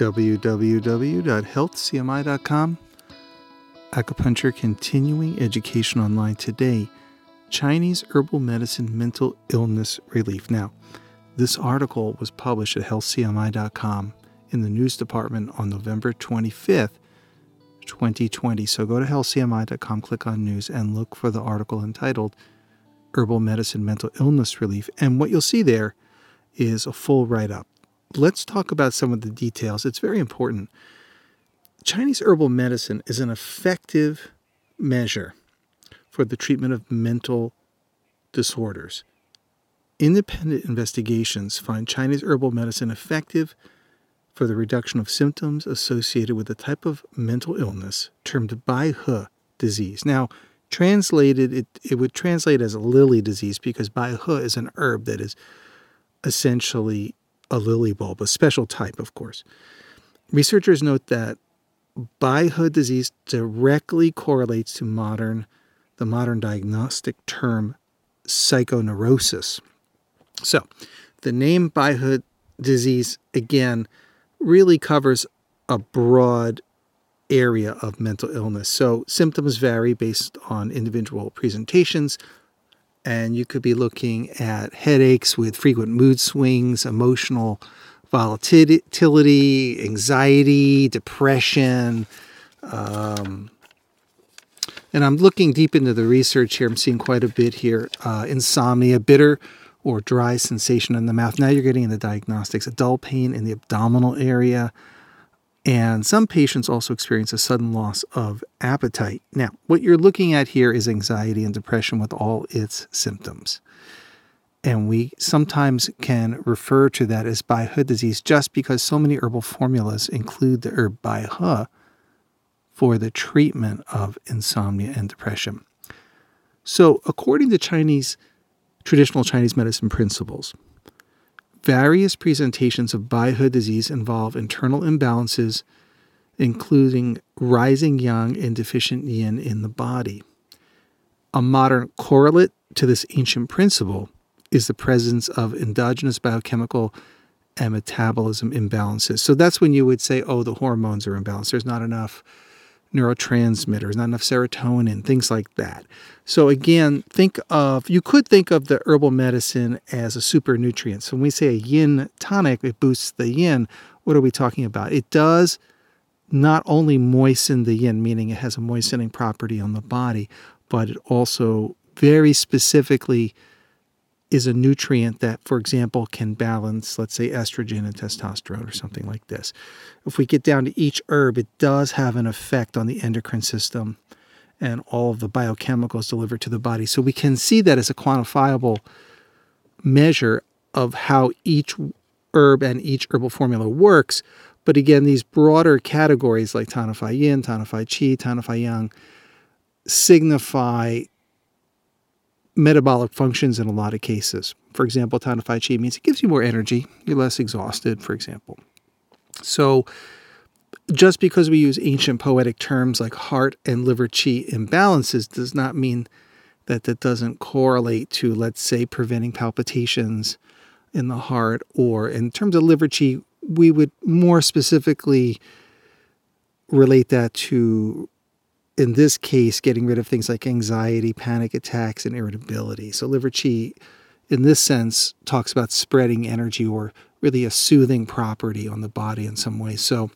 www.healthcmi.com. Acupuncture Continuing Education Online today. Chinese Herbal Medicine Mental Illness Relief. Now, this article was published at healthcmi.com in the news department on November 25th, 2020. So go to healthcmi.com, click on news, and look for the article entitled Herbal Medicine Mental Illness Relief. And what you'll see there is a full write up. Let's talk about some of the details. It's very important. Chinese herbal medicine is an effective measure for the treatment of mental disorders. Independent investigations find Chinese herbal medicine effective for the reduction of symptoms associated with a type of mental illness termed Bai He disease. Now, translated, it, it would translate as a lily disease because Bai He is an herb that is essentially a lily bulb, a special type, of course. Researchers note that He disease directly correlates to modern the modern diagnostic term psychoneurosis. So, the name He disease again really covers a broad area of mental illness. So, symptoms vary based on individual presentations, and you could be looking at headaches with frequent mood swings, emotional volatility, anxiety, depression. Um, and I'm looking deep into the research here. I'm seeing quite a bit here. Uh, insomnia, bitter or dry sensation in the mouth. Now you're getting into diagnostics. A dull pain in the abdominal area. And some patients also experience a sudden loss of appetite. Now, what you're looking at here is anxiety and depression with all its symptoms. And we sometimes can refer to that as Bai He disease just because so many herbal formulas include the herb Bai He for the treatment of insomnia and depression. So, according to Chinese traditional Chinese medicine principles, various presentations of He disease involve internal imbalances, including rising yang and deficient yin in the body. A modern correlate to this ancient principle is the presence of endogenous biochemical and metabolism imbalances. So that's when you would say, oh, the hormones are imbalanced. There's not enough neurotransmitters, not enough serotonin, things like that. So again, think of you could think of the herbal medicine as a super nutrient. So when we say a yin tonic, it boosts the yin. What are we talking about? It does not only moisten the yin, meaning it has a moistening property on the body, but it also very specifically is a nutrient that, for example, can balance, let's say, estrogen and testosterone or something like this. If we get down to each herb, it does have an effect on the endocrine system and all of the biochemicals delivered to the body. So we can see that as a quantifiable measure of how each herb and each herbal formula works. But again, these broader categories like tonify yin, tonify qi, tonify yang signify metabolic functions in a lot of cases. For example, tonified chi means it gives you more energy, you're less exhausted, for example. So, just because we use ancient poetic terms like heart and liver chi imbalances does not mean that that doesn't correlate to, let's say, preventing palpitations in the heart, or in terms of liver chi, we would more specifically relate that to in this case, getting rid of things like anxiety, panic attacks, and irritability. So, liver chi, in this sense, talks about spreading energy or really a soothing property on the body in some way. So,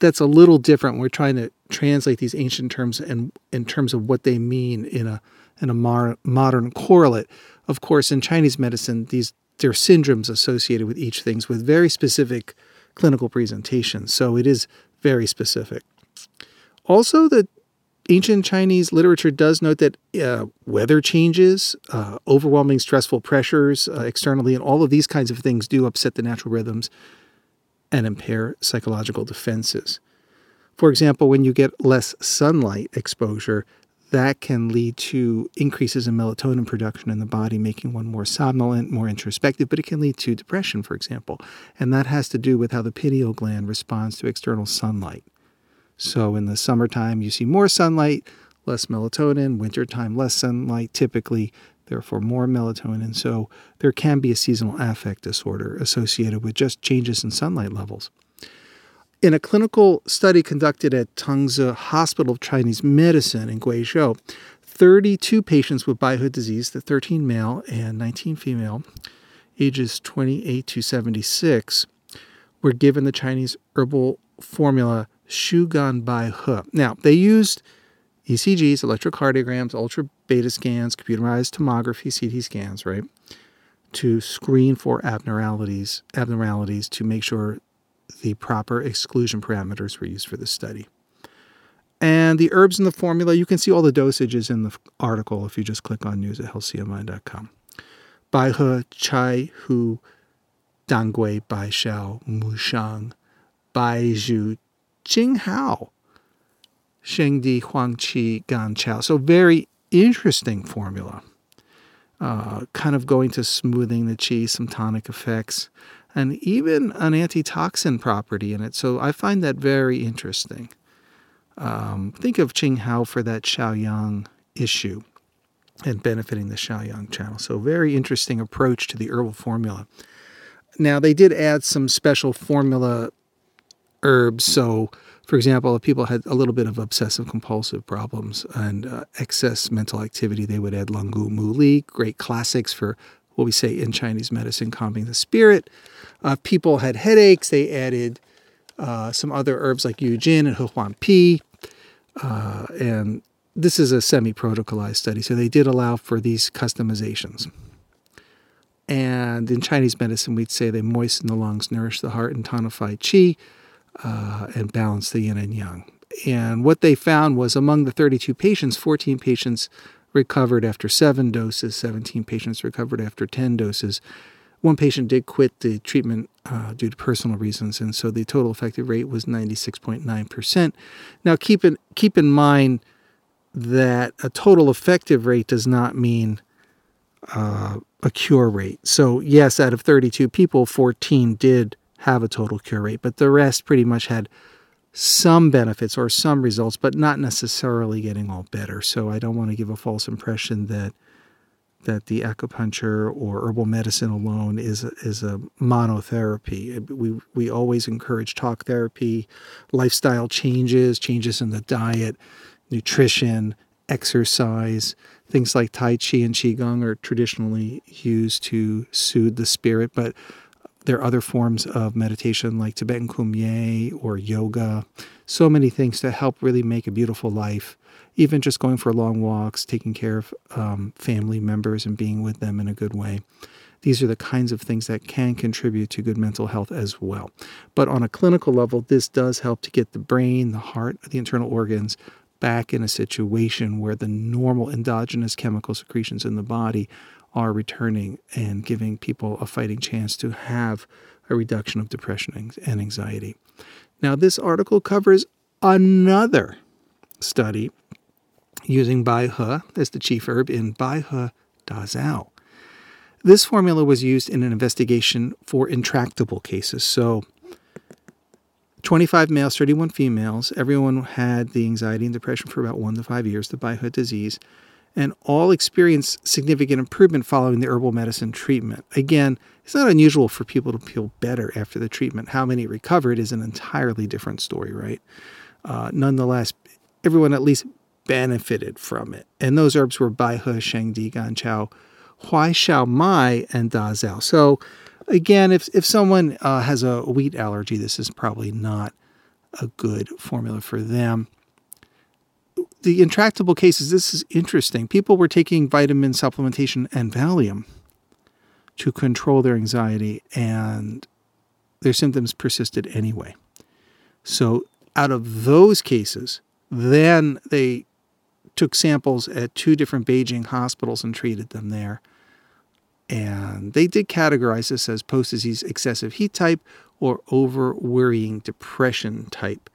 that's a little different. We're trying to translate these ancient terms and in terms of what they mean in a in a mar- modern correlate. Of course, in Chinese medicine, these there are syndromes associated with each things with very specific clinical presentations. So it is very specific. Also, the ancient Chinese literature does note that uh, weather changes, uh, overwhelming stressful pressures uh, externally, and all of these kinds of things do upset the natural rhythms and impair psychological defenses. For example, when you get less sunlight exposure, that can lead to increases in melatonin production in the body, making one more somnolent, more introspective, but it can lead to depression, for example. And that has to do with how the pineal gland responds to external sunlight. So in the summertime, you see more sunlight, less melatonin. Wintertime, less sunlight, typically, therefore more melatonin. So there can be a seasonal affect disorder associated with just changes in sunlight levels. in a clinical study conducted at Tongzi Hospital of Chinese Medicine in Guizhou, 32 patients with Baihe disease, the 13 male and 19 female, ages 28 to 76, were given the Chinese herbal formula Shugan Baihe. Now, they used ECGs, electrocardiograms, ultra beta scans, computerized tomography, CT scans, right, to screen for abnormalities, abnormalities to make sure the proper exclusion parameters were used for the study. And the herbs in the formula, you can see all the dosages in the article if you just click on news at healthcmi.com. Bai He, Chai Hu, Dangui, Bai Shao, Mu Xiang, Bai Zhu, Qing Hao, Sheng Di, Huang Qi, Gan Cao. So very interesting formula. Uh, kind of going to smoothing the qi, some tonic effects, and even an antitoxin property in it. So I find that very interesting. Um, think of Qing Hao for that Shaoyang issue and benefiting the Shaoyang channel. So, very interesting approach to the herbal formula. Now, they did add some special formula herbs. So, for example, if people had a little bit of obsessive compulsive problems and uh, excess mental activity, they would add Long Gu Mu Li, great classics for what we say in Chinese medicine, calming the spirit. Uh, people had headaches, they added uh, some other herbs like Yu Jin and Huan Pi. Uh, and this is a semi protocolized study, so they did allow for these customizations. And in Chinese medicine, we'd say they moisten the lungs, nourish the heart, and tonify qi, uh, and balance the yin and yang. And what they found was among the 32 patients, 14 patients recovered after seven doses, 17 patients recovered after 10 doses. One patient did quit the treatment uh, due to personal reasons, and so the total effective rate was 96.9%. Now, keep in, keep in mind that a total effective rate does not mean uh, a cure rate. So, yes, out of 32 people, 14 did have a total cure rate, but the rest pretty much had some benefits or some results, but not necessarily getting all better. So, I don't want to give a false impression that that the acupuncture or herbal medicine alone is is a monotherapy. We we always encourage talk therapy, lifestyle changes, changes in the diet, nutrition, exercise. Things like Tai Chi and Qigong are traditionally used to soothe the spirit, but there are other forms of meditation like Tibetan Kumye or yoga. So many things to help really make a beautiful life even just going for long walks, taking care of um, family members and being with them in a good way. These are the kinds of things that can contribute to good mental health as well. But on a clinical level, this does help to get the brain, the heart, the internal organs back in a situation where the normal endogenous chemical secretions in the body are returning and giving people a fighting chance to have a reduction of depression and anxiety. Now, this article covers another study using Bai He as the chief herb in Bai He Da Zao. This formula was used in an investigation for intractable cases. So, 25 males, 31 females, everyone had the anxiety and depression for about one to five years, the He disease, and all experienced significant improvement following the herbal medicine treatment. Again, it's not unusual for people to feel better after the treatment. How many recovered is an entirely different story, right? Uh, nonetheless, everyone at least benefited from it. And those herbs were Bai He, Sheng Di, Gan Cao, Huai Xiao Mai, and Da Zao. So, again, if, if someone uh, has a wheat allergy, this is probably not a good formula for them. The intractable cases, this is interesting. People were taking vitamin supplementation and Valium to control their anxiety, and their symptoms persisted anyway. So, out of those cases, then they took samples at two different Beijing hospitals and treated them there. And they did categorize this as post disease excessive heat type or over worrying depression type.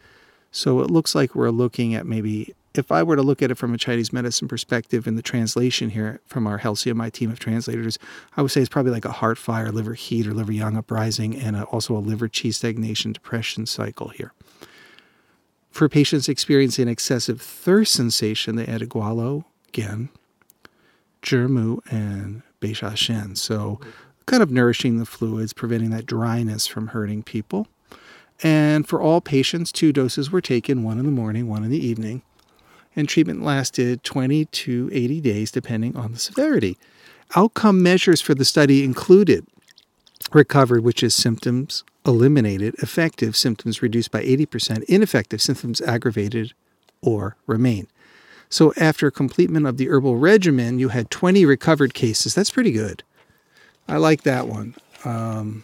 So it looks like we're looking at maybe, if I were to look at it from a Chinese medicine perspective in the translation here from our CMI team of translators, I would say it's probably like a heart fire, liver heat, or liver yang uprising, and a, also a liver qi stagnation depression cycle here. For patients experiencing excessive thirst sensation, they added gualou, again, zhimu, and beisha shen. So, kind of nourishing the fluids, preventing that dryness from hurting people. And for all patients, two doses were taken, one in the morning, one in the evening. And treatment lasted 20 to 80 days, depending on the severity. Outcome measures for the study included recovered, which is symptoms eliminated, effective symptoms reduced by 80%, ineffective symptoms aggravated or remain. So after completion of the herbal regimen, you had 20 recovered cases. That's pretty good. I like that one. Um,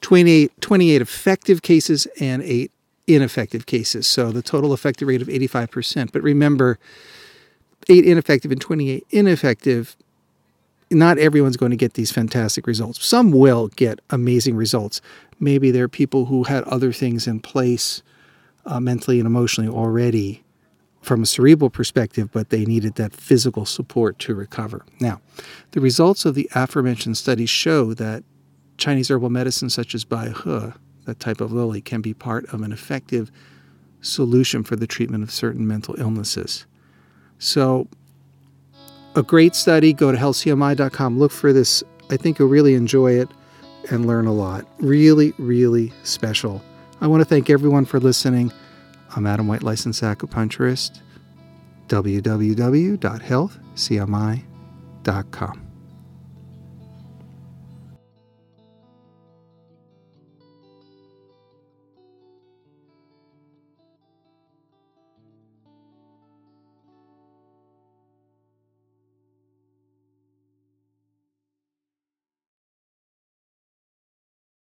28, 28 effective cases and 8 ineffective cases. So the total effective rate of 85%. But remember, 8 ineffective and 28 ineffective, not everyone's going to get these fantastic results. Some will get amazing results. Maybe there are people who had other things in place uh, mentally and emotionally already from a cerebral perspective, but they needed that physical support to recover. Now, the results of the aforementioned studies show that Chinese herbal medicine, such as Bai He, that type of lily, can be part of an effective solution for the treatment of certain mental illnesses. So, a great study. Go to healthcmi.com, look for this. I think you'll really enjoy it and learn a lot. Really, really special. I want to thank everyone for listening. I'm Adam White, licensed acupuncturist. www.healthcmi.com.